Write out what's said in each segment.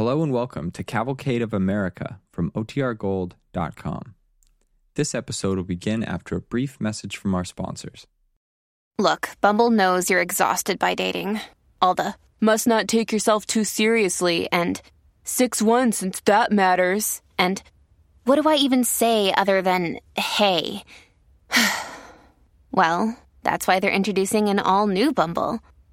Hello and welcome to Cavalcade of America from OTRGold.com. This episode will begin after a brief message from our sponsors. Look, Bumble knows you're exhausted by dating. All the must not take yourself too seriously and 6 1 since that matters. And what do I even say other than hey? well, that's why they're introducing an all new Bumble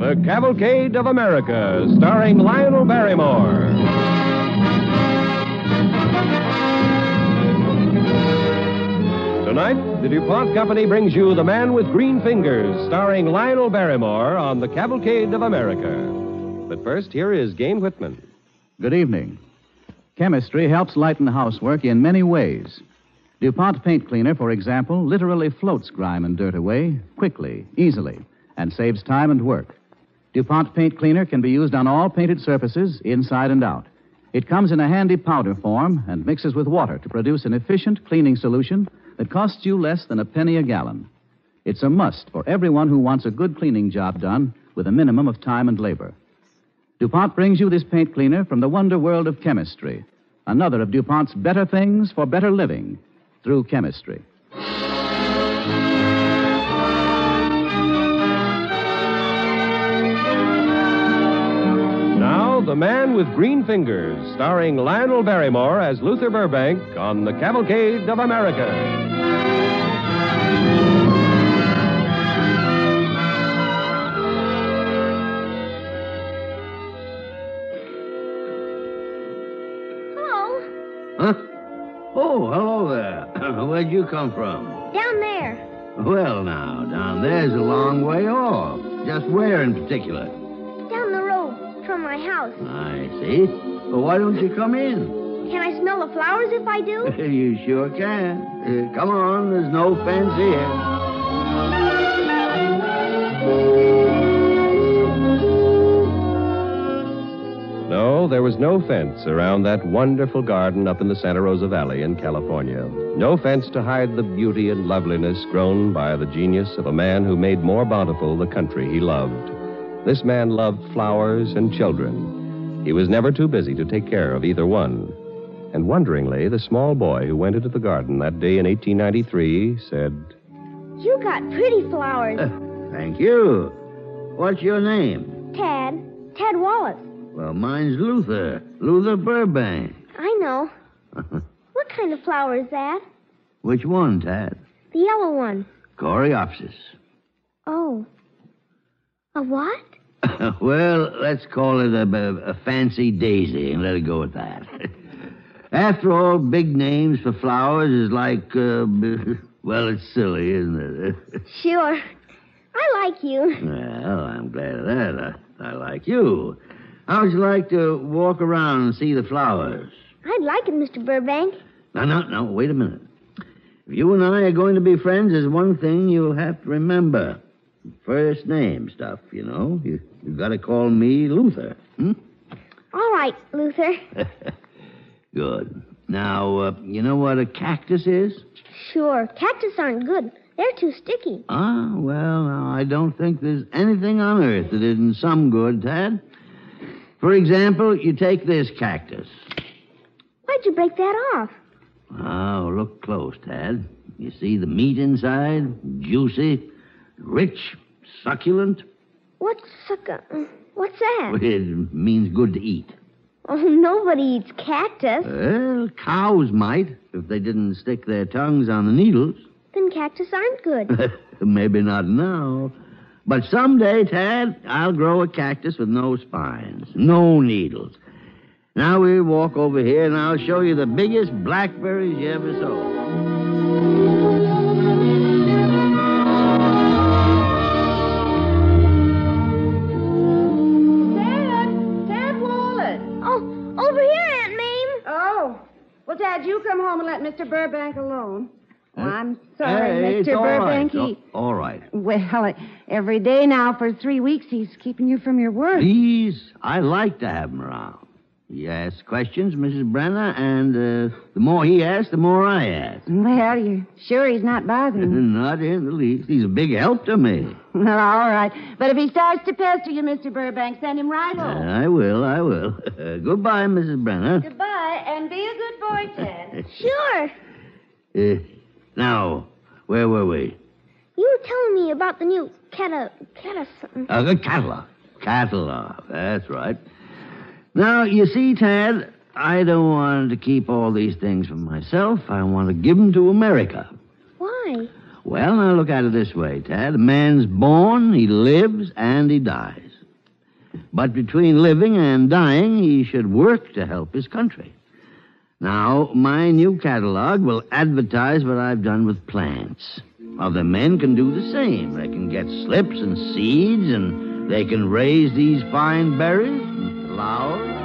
The Cavalcade of America, starring Lionel Barrymore. Tonight, the DuPont Company brings you The Man with Green Fingers, starring Lionel Barrymore on The Cavalcade of America. But first, here is Gayne Whitman. Good evening. Chemistry helps lighten housework in many ways. DuPont paint cleaner, for example, literally floats grime and dirt away quickly, easily, and saves time and work. DuPont paint cleaner can be used on all painted surfaces, inside and out. It comes in a handy powder form and mixes with water to produce an efficient cleaning solution that costs you less than a penny a gallon. It's a must for everyone who wants a good cleaning job done with a minimum of time and labor. DuPont brings you this paint cleaner from the wonder world of chemistry, another of DuPont's better things for better living through chemistry. The Man with Green Fingers, starring Lionel Barrymore as Luther Burbank on The Cavalcade of America. Hello. Huh? Oh, hello there. Where'd you come from? Down there. Well, now, down there's a long way off. Just where in particular? My house. I see. Well, why don't you come in? Can I smell the flowers if I do? you sure can. Uh, come on, there's no fence here. No, there was no fence around that wonderful garden up in the Santa Rosa Valley in California. No fence to hide the beauty and loveliness grown by the genius of a man who made more bountiful the country he loved. This man loved flowers and children. He was never too busy to take care of either one. And wonderingly, the small boy who went into the garden that day in 1893 said, You got pretty flowers. Uh, thank you. What's your name? Tad. Ted Wallace. Well, mine's Luther. Luther Burbank. I know. What kind of flower is that? Which one, Tad? The yellow one. Coreopsis. Oh. A what? well, let's call it a, a, a fancy daisy and let it go at that. After all, big names for flowers is like, uh, well, it's silly, isn't it? Sure. I like you. well, I'm glad of that. I, I like you. How would you like to walk around and see the flowers? I'd like it, Mr. Burbank. No, no, no, wait a minute. If you and I are going to be friends, there's one thing you'll have to remember. First name stuff, you know. You, you've got to call me Luther. Hmm? All right, Luther. Good. Now, uh, you know what a cactus is? Sure. Cactus aren't good. They're too sticky. Ah, well, now, I don't think there's anything on earth that isn't some good, Tad. For example, you take this cactus. Why'd you break that off? Oh, look close, Tad. You see the meat inside? Juicy, rich, succulent. What's succa? What's that? It means good to eat. Oh, nobody eats cactus. Well, cows might if they didn't stick their tongues on the needles. Then cactus aren't good. Maybe not now. But someday, Tad, I'll grow a cactus with no spines, no needles. Now we'll walk over here and I'll show you the biggest blackberries you ever saw. Dad, you come home and let Mr. Burbank alone. I'm sorry, Hey, Mr. all right. Burbank. He... All right. Well, every day now for three weeks he's keeping you from your work. Please, I like to have him around. He asks questions, Mrs. Brenner, and uh, the more he asks, the more I ask. Well, you're sure he's not bothering you? Not in the least. He's a big help to me. Well, all right. But if he starts to pester you, Mr. Burbank, send him right Uh, home. I will, I will. goodbye, Mrs. Brenner. Goodbye, and be a good boy, Ted. Sure. Uh, now, where were we? You were telling me about the new cata... cata something. Uh, the catalog. Catalog. That's right. Now, you see, Tad, I don't want to keep all these things for myself. I want to give them to America. Why? Well, now look at it this way, Tad. A man's born, he lives, and he dies. But between living and dying, he should work to help his country. Now, my new catalog will advertise what I've done with plants. Other men can do the same. They can get slips and seeds, and they can raise these fine berries and flowers.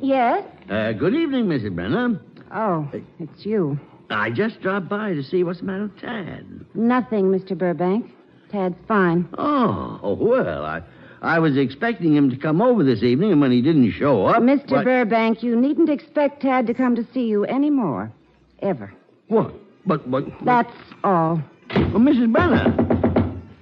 Yes? Uh, good evening, Mrs. Brenner. Oh, it's you. I just dropped by to see what's the matter with Tad. Nothing, Mr. Burbank. Tad's fine. Oh, oh, well, I, I was expecting him to come over this evening, and when he didn't show up. Mr. why- Burbank, you needn't expect Tad to come to see you anymore. Ever. What? But, but. That's all. Well, Mrs. Brenner.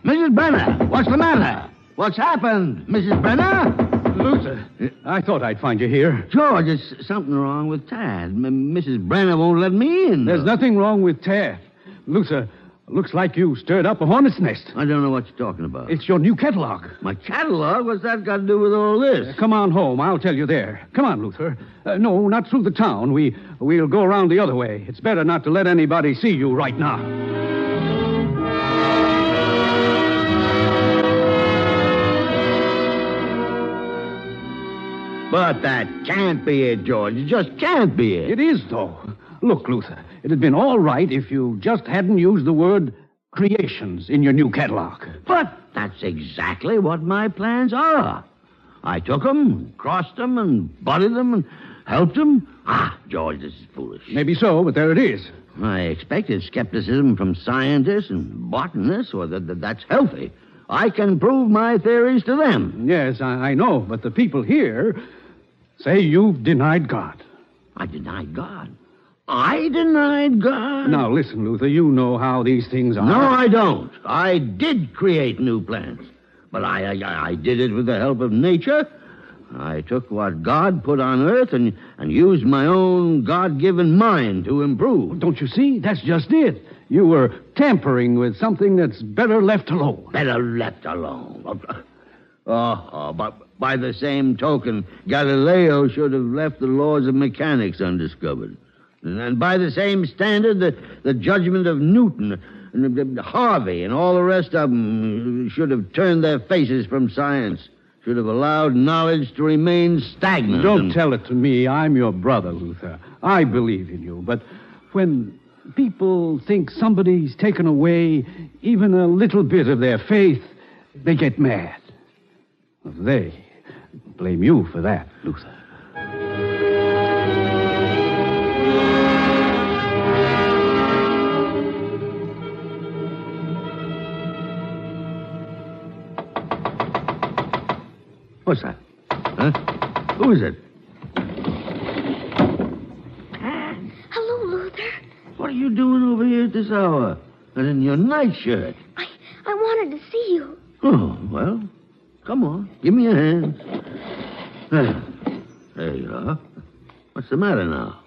Mrs. Brenner, what's the matter? What's happened, Mrs. Brenner? Luther, I thought I'd find you here. George, there's something wrong with Tad. M- Mrs. Brenner won't let me in. There's nothing wrong with Tad. Luther, looks like you stirred up a hornet's nest. I don't know what you're talking about. It's your new catalog. My catalog? What's that got to do with all this? Come on home. I'll tell you there. Come on, Luther. Uh, no, not through the town. We we'll go around the other way. It's better not to let anybody see you right now. But that can't be it, George. It just can't be it. It is though. Look, Luther. It'd been all right if you just hadn't used the word creations in your new catalog. But that's exactly what my plans are. I took 'em, crossed 'em, and budded 'em, and helped 'em. Ah, George, this is foolish. Maybe so, but there it is. I expected skepticism from scientists and botanists, or that, that that's healthy. I can prove my theories to them. Yes, I, I know, but the people here say you've denied God. I denied God. I denied God. Now, listen, Luther, you know how these things are. No, I don't. I did create new plants, but I, I, I did it with the help of nature. I took what God put on earth and, and used my own God given mind to improve. Don't you see? That's just it. You were tampering with something that's better left alone. Better left alone. Oh, oh, but by the same token, Galileo should have left the laws of mechanics undiscovered. And by the same standard, the, the judgment of Newton and uh, Harvey and all the rest of them should have turned their faces from science, should have allowed knowledge to remain stagnant. Don't tell it to me. I'm your brother, Luther. I believe in you. But when people think somebody's taken away even a little bit of their faith, they get mad. They blame you for that, Luther. What's that? Huh? Who is it? Uh, hello, Luther. What are you doing over here at this hour? And in your nightshirt? I, I wanted to see you. Oh, well, come on. Give me a hand. There. There you are. What's the matter now?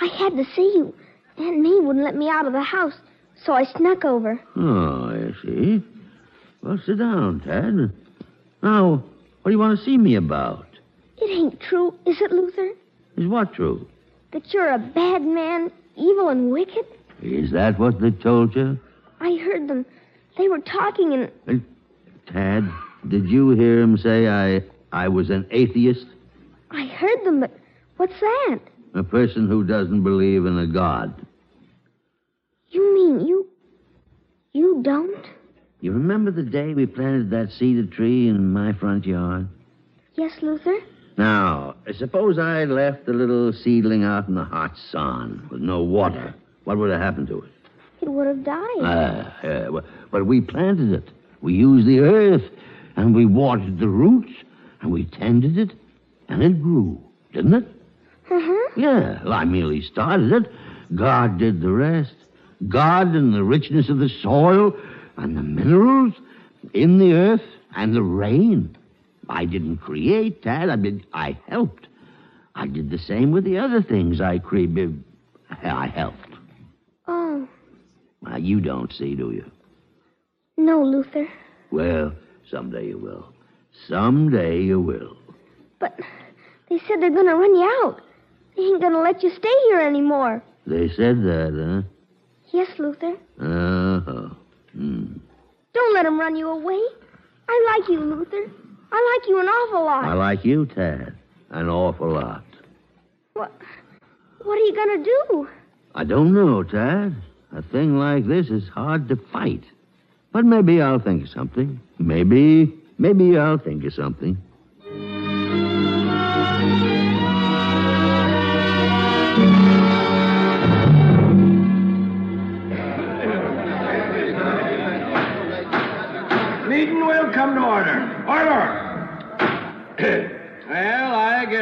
I had to see you. Aunt May wouldn't let me out of the house, so I snuck over. Oh, I see. Well, sit down, Tad. Now, what do you want to see me about? It ain't true, is it, Luther? Is what true? That you're a bad man, evil and wicked? Is that what they told you? I heard them. They were talking and. Uh, Tad, did you hear him say I I was an atheist? I heard them, but what's that? A person who doesn't believe in a God. You mean you. You don't? You remember the day we planted that cedar tree in my front yard? Yes, Luther? Now, suppose I'd left the little seedling out in the hot sun with no water. What would have happened to it? It would have died. Ah, yeah, well, but we planted it. We used the earth, and we watered the roots, and we tended it, and it grew, didn't it? Uh-huh. Yeah, well, I merely started it. God did the rest. God and the richness of the soil and the minerals in the earth and the rain. I didn't create that. I mean, I helped. I did the same with the other things I created. I helped. Oh. Now, you don't see, do you? No, Luther. Well, someday you will. Someday you will. But they said they're going to run you out. They ain't going to let you stay here anymore. They said that, huh? Yes, Luther. Uh-huh. Hmm. Don't let him run you away. I like you, Luther. I like you an awful lot. I like you, Tad. An awful lot. What? What are you going to do? I don't know, Tad. A thing like this is hard to fight. But maybe I'll think of something. Maybe, maybe I'll think of something.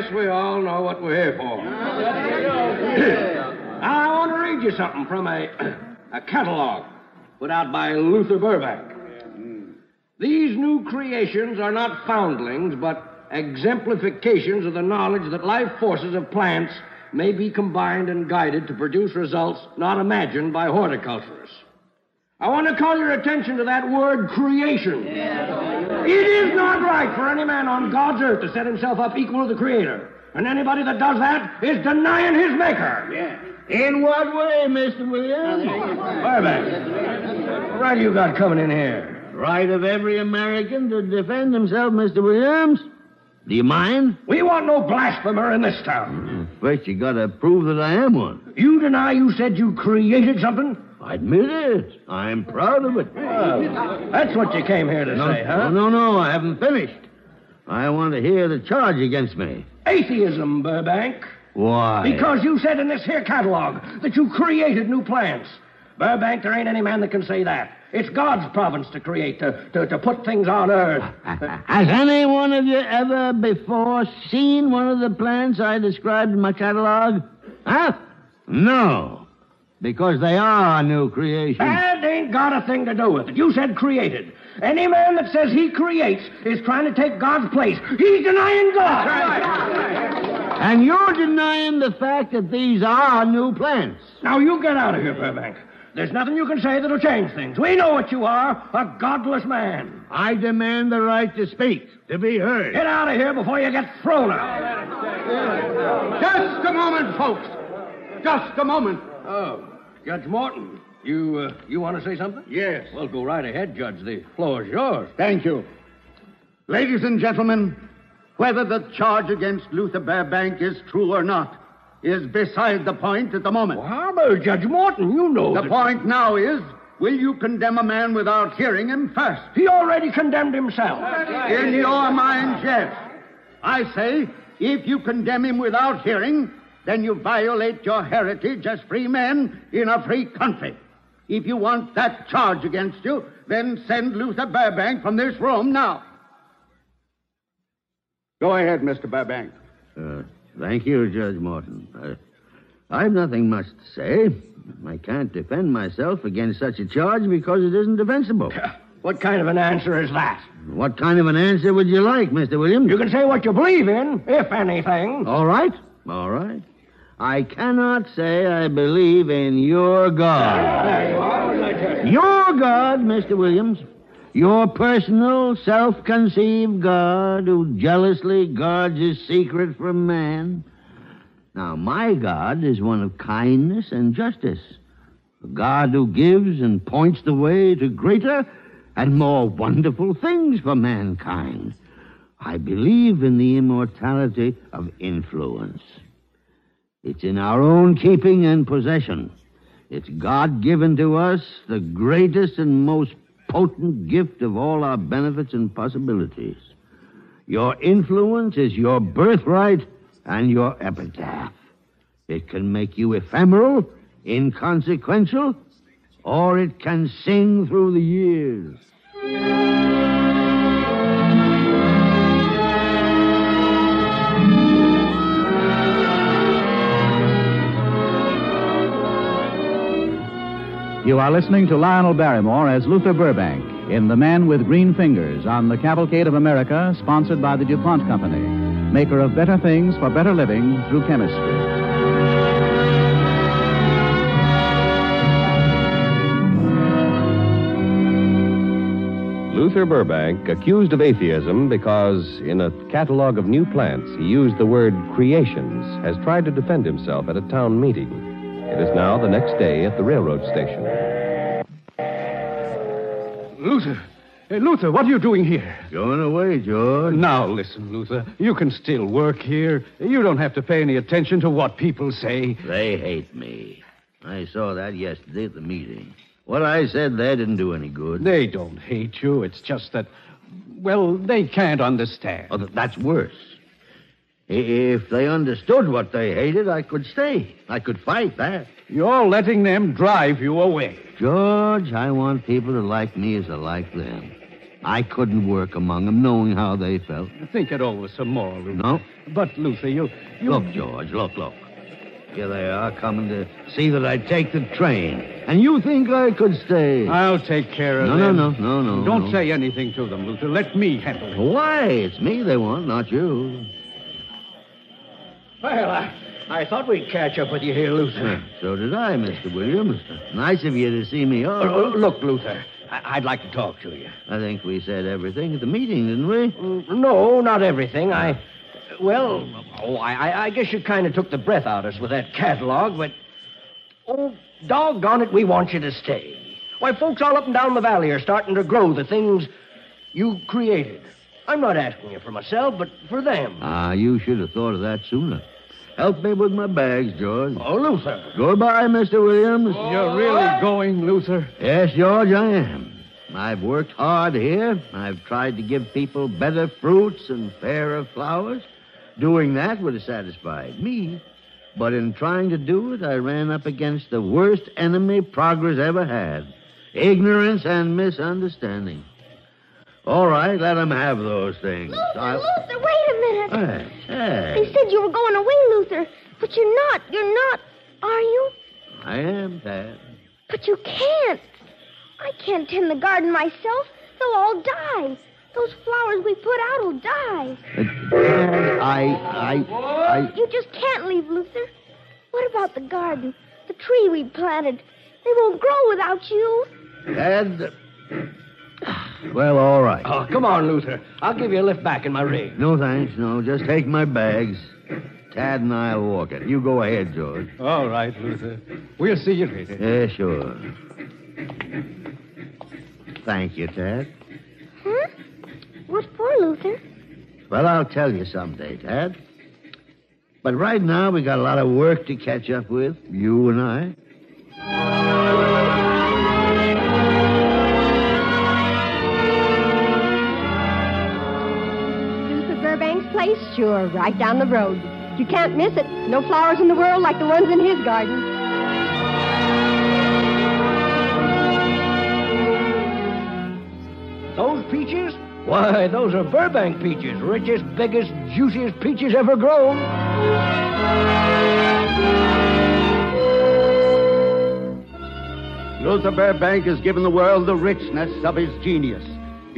Guess we all know what we're here for. I want to read you something from a, a catalog put out by Luther Burbank. These new creations are not foundlings, but exemplifications of the knowledge that life forces of plants may be combined and guided to produce results not imagined by horticulturists. I want to call your attention to that word creation. It is not right for any man on God's earth to set himself up equal to the Creator. And anybody that does that is denying his Maker. In what way, Mr. Williams? Burbank, what right you got coming in here? Right of every American to defend himself, Mr. Williams. Do you mind? We want no blasphemer in this town. First, you gotta prove that I am one. You deny you said you created something? I admit it. I'm proud of it. Well, that's what you came here to no, say, huh? No, no, no. I haven't finished. I want to hear the charge against me. Atheism, Burbank. Why? Because you said in this here catalog that you created new plants. Burbank, there ain't any man that can say that. It's God's province to create, to, to, to put things on earth. Has any one of you ever before seen one of the plants I described in my catalog? Huh? No. Because they are new creations. That ain't got a thing to do with it. You said created. Any man that says he creates is trying to take God's place. He's denying God. And you're denying the fact that these are new plants. Now you get out of here, Burbank. There's nothing you can say that'll change things. We know what you are, a godless man. I demand the right to speak, to be heard. Get out of here before you get thrown out. Just a moment, folks. Just a moment. Oh, Judge Morton, you uh, you want to say something? Yes. Well, go right ahead, Judge. The floor is yours. Thank you. Ladies and gentlemen, whether the charge against Luther Burbank is true or not is beside the point at the moment. Well, how about Judge Morton? You know The that- point now is will you condemn a man without hearing him first? He already condemned himself. In your mind, yes. I say, if you condemn him without hearing, then you violate your heritage as free men in a free country. If you want that charge against you, then send Luther Burbank from this room now. Go ahead, Mr. Burbank. Uh, thank you, Judge Morton. Uh, I've nothing much to say. I can't defend myself against such a charge because it isn't defensible. What kind of an answer is that? What kind of an answer would you like, Mr. Williams? You can say what you believe in, if anything. All right. All right. I cannot say I believe in your God. Your God, Mr. Williams. Your personal, self conceived God who jealously guards his secret from man. Now, my God is one of kindness and justice. A God who gives and points the way to greater and more wonderful things for mankind. I believe in the immortality of influence. It's in our own keeping and possession. It's God given to us, the greatest and most potent gift of all our benefits and possibilities. Your influence is your birthright and your epitaph. It can make you ephemeral, inconsequential, or it can sing through the years. You are listening to Lionel Barrymore as Luther Burbank in The Man with Green Fingers on the Cavalcade of America, sponsored by the DuPont Company, maker of better things for better living through chemistry. Luther Burbank, accused of atheism because in a catalog of new plants he used the word creations, has tried to defend himself at a town meeting. It is now the next day at the railroad station. Luther. Hey, Luther, what are you doing here? Going away, George. Now, listen, Luther. You can still work here. You don't have to pay any attention to what people say. They hate me. I saw that yesterday at the meeting. What I said there didn't do any good. They don't hate you. It's just that, well, they can't understand. Oh, th- that's worse. If they understood what they hated, I could stay. I could fight that. You're letting them drive you away. George, I want people to like me as I like them. I couldn't work among them knowing how they felt. Think it over some more, Luther. No? But, Luther, you. you... Look, George, look, look. Here they are coming to see that I take the train. And you think I could stay? I'll take care of No, no, them. no, no, no. Don't no. say anything to them, Luther. Let me handle it. Why? It's me they want, not you. Well, I, I thought we'd catch up with you here, Luther. So did I, Mr. Williams. Nice of you to see me off. uh, look, Luther, I- I'd like to talk to you. I think we said everything at the meeting, didn't we? Mm, No, not everything. I. Well, oh, I, I- I guess you kind of took the breath out of us with that catalog, but. Oh, doggone it, we want you to stay. Why, folks all up and down the valley are starting to grow the things you created. I'm not asking you for myself, but for them. Ah, you should have thought of that sooner. Help me with my bags, George. Oh, Luther. Goodbye, Mr. Williams. You're really going, Luther? Yes, George, I am. I've worked hard here. I've tried to give people better fruits and fairer flowers. Doing that would have satisfied me. But in trying to do it, I ran up against the worst enemy progress ever had ignorance and misunderstanding. All right, let them have those things. Luther, I'll- Luther, wait a minute. Hey, hey. They said you were going away, Luther. But you're not. You're not. Are you? I am, Dad. But you can't. I can't tend the garden myself. They'll all die. Those flowers we put out will die. Uh, Tad, I, I, I. You just can't leave, Luther. What about the garden? The tree we planted? They won't grow without you. Tad. Well, all right. Oh, come on, Luther. I'll give you a lift back in my rig. No, thanks. No, just take my bags. Tad and I'll walk it. You go ahead, George. All right, Luther. We'll see you later. Yeah, sure. Thank you, Tad. Huh? What for, Luther? Well, I'll tell you someday, Tad. But right now, we got a lot of work to catch up with, you and I. Sure, right down the road. You can't miss it. No flowers in the world like the ones in his garden. Those peaches? Why, those are Burbank peaches. Richest, biggest, juiciest peaches ever grown. Luther Burbank has given the world the richness of his genius.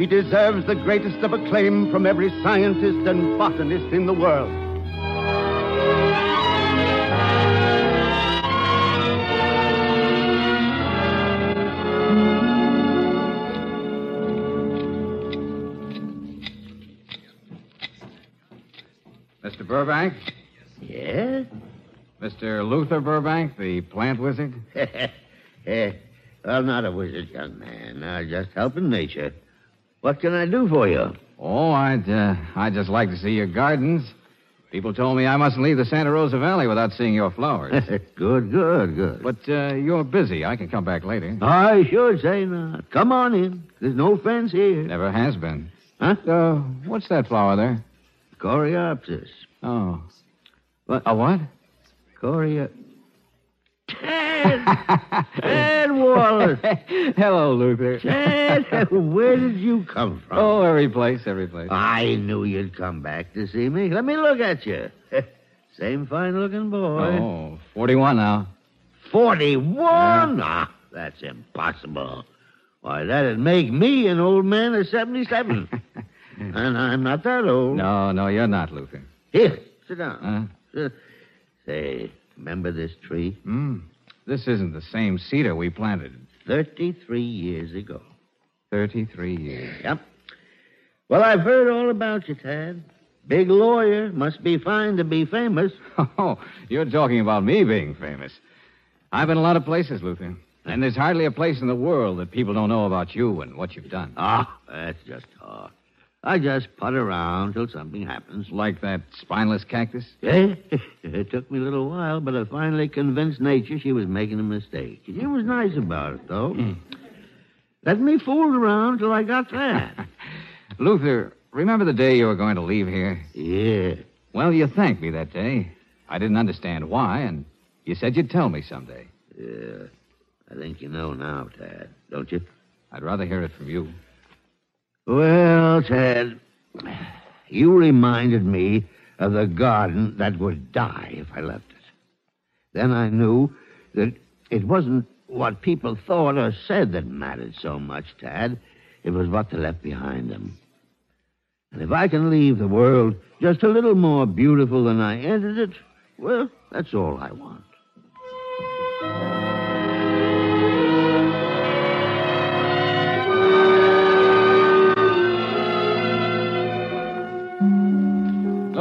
He deserves the greatest of acclaim from every scientist and botanist in the world. Mr. Burbank? Yes? Mr. Luther Burbank, the plant wizard? Eh, well, not a wizard, young man. Uh, just helping nature. What can I do for you? Oh, I'd, uh, I'd just like to see your gardens. People told me I mustn't leave the Santa Rosa Valley without seeing your flowers. good, good, good. But uh, you're busy. I can come back later. I should say not. Come on in. There's no fence here. Never has been. Huh? Uh, what's that flower there? Coreopsis. Oh. What? A what? Coreopsis. Ted! Ted Wallace! Hello, Luther. Ted, where did you come from? Oh, every place, every place. I knew you'd come back to see me. Let me look at you. Same fine looking boy. Oh, 41 now. 41? Ah, that's impossible. Why, that'd make me an old man of 77. and I'm not that old. No, no, you're not, Luther. Here, sit down. Uh, say, remember this tree? Hmm. This isn't the same cedar we planted 33 years ago. 33 years. Yep. Well, I've heard all about you, Tad. Big lawyer. Must be fine to be famous. Oh, you're talking about me being famous. I've been a lot of places, Luther. And there's hardly a place in the world that people don't know about you and what you've done. Ah, that's just talk. I just putt around till something happens. Like that spineless cactus? Eh? it took me a little while, but I finally convinced nature she was making a mistake. She was nice about it, though. Let me fool around till I got that. Luther, remember the day you were going to leave here? yeah. Well, you thanked me that day. I didn't understand why, and you said you'd tell me someday. Yeah. I think you know now, Tad, don't you? I'd rather hear it from you. Well, Ted, you reminded me of the garden that would die if I left it. Then I knew that it wasn't what people thought or said that mattered so much, Tad. It was what they left behind them. And if I can leave the world just a little more beautiful than I entered it, well, that's all I want.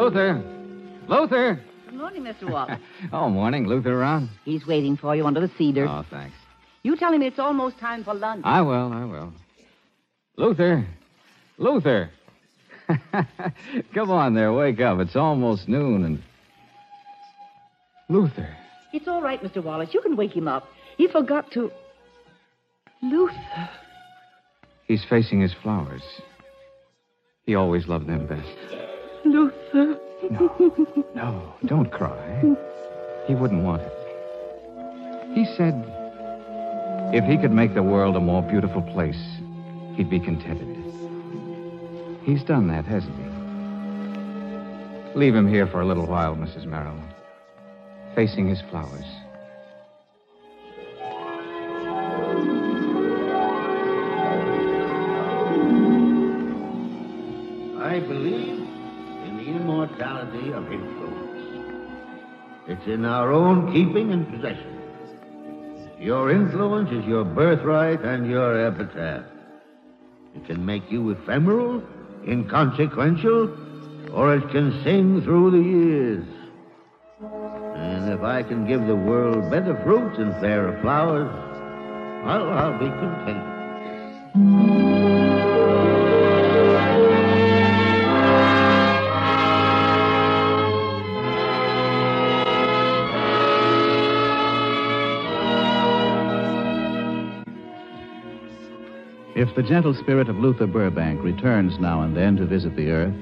Luther! Luther! Good morning, Mr. Wallace. oh, morning. Luther around? He's waiting for you under the cedar. Oh, thanks. You tell him it's almost time for lunch. I will, I will. Luther! Luther! Come on there, wake up. It's almost noon and. Luther. It's all right, Mr. Wallace. You can wake him up. He forgot to. Luther. He's facing his flowers. He always loved them best. Luther. No, don't cry. He wouldn't want it. He said if he could make the world a more beautiful place, he'd be contented. He's done that, hasn't he? Leave him here for a little while, Mrs. Merrill. Facing his flowers. Of influence. It's in our own keeping and possession. Your influence is your birthright and your epitaph. It can make you ephemeral, inconsequential, or it can sing through the years. And if I can give the world better fruits and fairer flowers, I'll, I'll be content. If the gentle spirit of Luther Burbank returns now and then to visit the earth,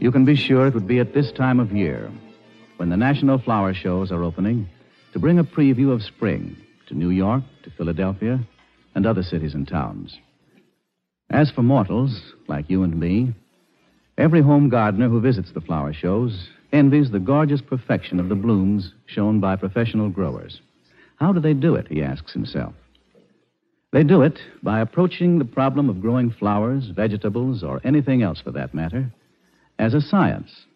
you can be sure it would be at this time of year, when the national flower shows are opening, to bring a preview of spring to New York, to Philadelphia, and other cities and towns. As for mortals, like you and me, every home gardener who visits the flower shows envies the gorgeous perfection of the blooms shown by professional growers. How do they do it, he asks himself. They do it by approaching the problem of growing flowers, vegetables, or anything else for that matter, as a science.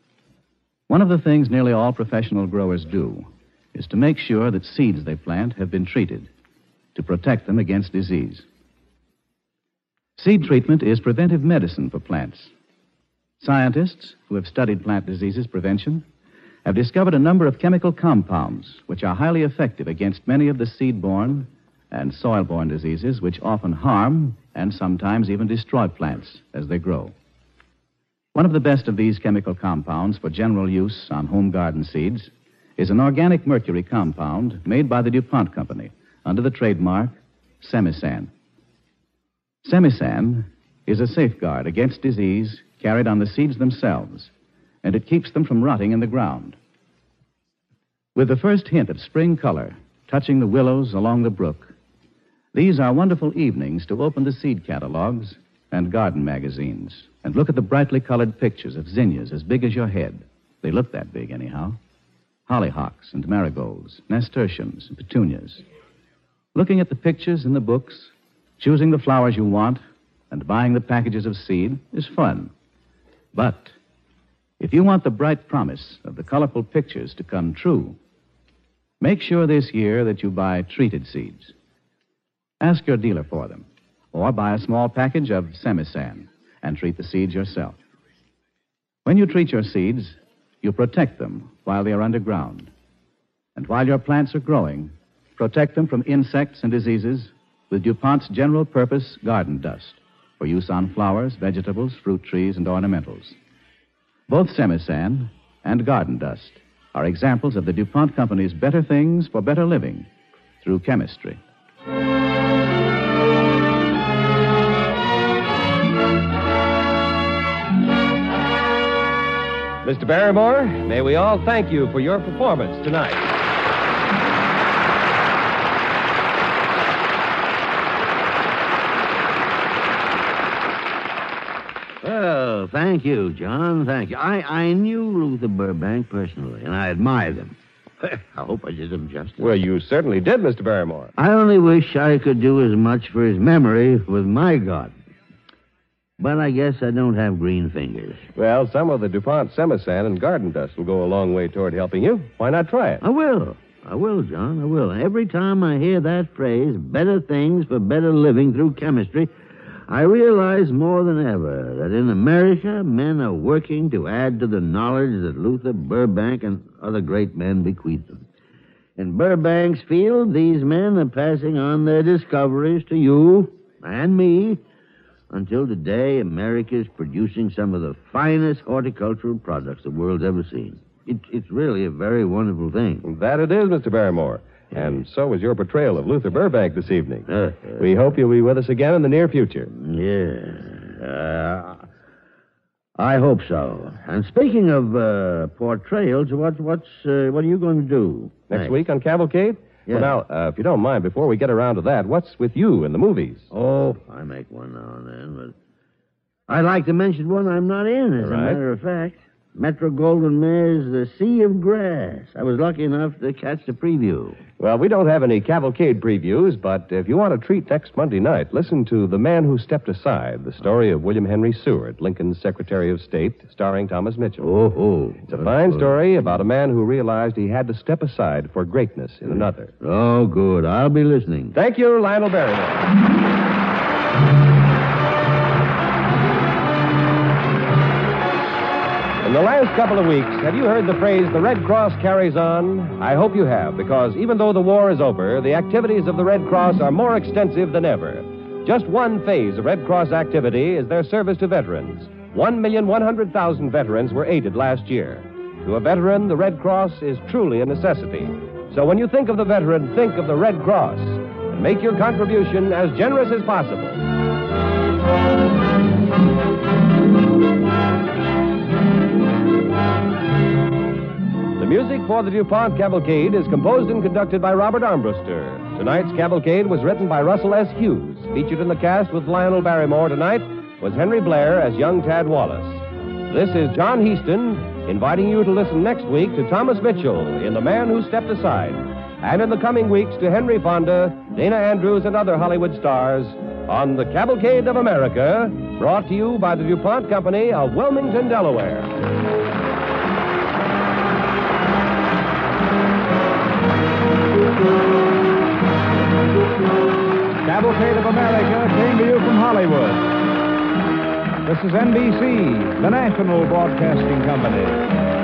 One of the things nearly all professional growers do is to make sure that seeds they plant have been treated to protect them against disease. Seed treatment is preventive medicine for plants. Scientists who have studied plant diseases prevention have discovered a number of chemical compounds which are highly effective against many of the seed borne and soil borne diseases which often harm and sometimes even destroy plants as they grow. One of the best of these chemical compounds for general use on home garden seeds is an organic mercury compound made by the DuPont Company under the trademark Semisan. Semisan is a safeguard against disease carried on the seeds themselves, and it keeps them from rotting in the ground. With the first hint of spring color touching the willows along the brook, these are wonderful evenings to open the seed catalogs and garden magazines and look at the brightly colored pictures of zinnias as big as your head. They look that big, anyhow. Hollyhocks and marigolds, nasturtiums and petunias. Looking at the pictures in the books, choosing the flowers you want, and buying the packages of seed is fun. But if you want the bright promise of the colorful pictures to come true, make sure this year that you buy treated seeds. Ask your dealer for them, or buy a small package of Semisan and treat the seeds yourself. When you treat your seeds, you protect them while they are underground. And while your plants are growing, protect them from insects and diseases with DuPont's general purpose garden dust for use on flowers, vegetables, fruit trees, and ornamentals. Both Semisan and garden dust are examples of the DuPont Company's better things for better living through chemistry. Mr. Barrymore, may we all thank you for your performance tonight. Well, thank you, John. Thank you. I, I knew Luther Burbank personally, and I admired him. I hope I did him justice. Well, you certainly did, Mr. Barrymore. I only wish I could do as much for his memory with my garden. But I guess I don't have green fingers. Well, some of the DuPont Semisan and garden dust will go a long way toward helping you. Why not try it? I will. I will, John. I will. Every time I hear that phrase, better things for better living through chemistry, I realize more than ever that in America, men are working to add to the knowledge that Luther Burbank and other great men bequeathed them. In Burbank's field, these men are passing on their discoveries to you and me until today America is producing some of the finest horticultural products the world's ever seen. It, it's really a very wonderful thing. That it is, Mr. Barrymore. And so is your portrayal of Luther Burbank this evening. we hope you'll be with us again in the near future. Yeah. Uh, I hope so. And speaking of uh, portrayals, what, what's, uh, what are you going to do? Next week on Cavalcade? Yeah. Well, now, uh, if you don't mind, before we get around to that, what's with you in the movies? Oh, I make one now and then, but I'd like to mention one I'm not in, as All a matter of fact. Metro Goldwyn Mayer's The Sea of Grass. I was lucky enough to catch the preview. Well, we don't have any cavalcade previews, but if you want a treat next Monday night, listen to The Man Who Stepped Aside, the story of William Henry Seward, Lincoln's Secretary of State, starring Thomas Mitchell. Oh, oh. It's a fine story about a man who realized he had to step aside for greatness in another. Oh, good. I'll be listening. Thank you, Lionel Barrymore. In the last couple of weeks, have you heard the phrase, the Red Cross carries on? I hope you have, because even though the war is over, the activities of the Red Cross are more extensive than ever. Just one phase of Red Cross activity is their service to veterans. One million one hundred thousand veterans were aided last year. To a veteran, the Red Cross is truly a necessity. So when you think of the veteran, think of the Red Cross. And make your contribution as generous as possible. Music for the DuPont Cavalcade is composed and conducted by Robert Armbruster. Tonight's cavalcade was written by Russell S. Hughes. Featured in the cast with Lionel Barrymore tonight was Henry Blair as young Tad Wallace. This is John Heaston inviting you to listen next week to Thomas Mitchell in The Man Who Stepped Aside, and in the coming weeks to Henry Fonda, Dana Andrews, and other Hollywood stars on the Cavalcade of America, brought to you by the DuPont Company of Wilmington, Delaware. Cavalcade of America came to you from Hollywood. This is NBC, the national broadcasting company.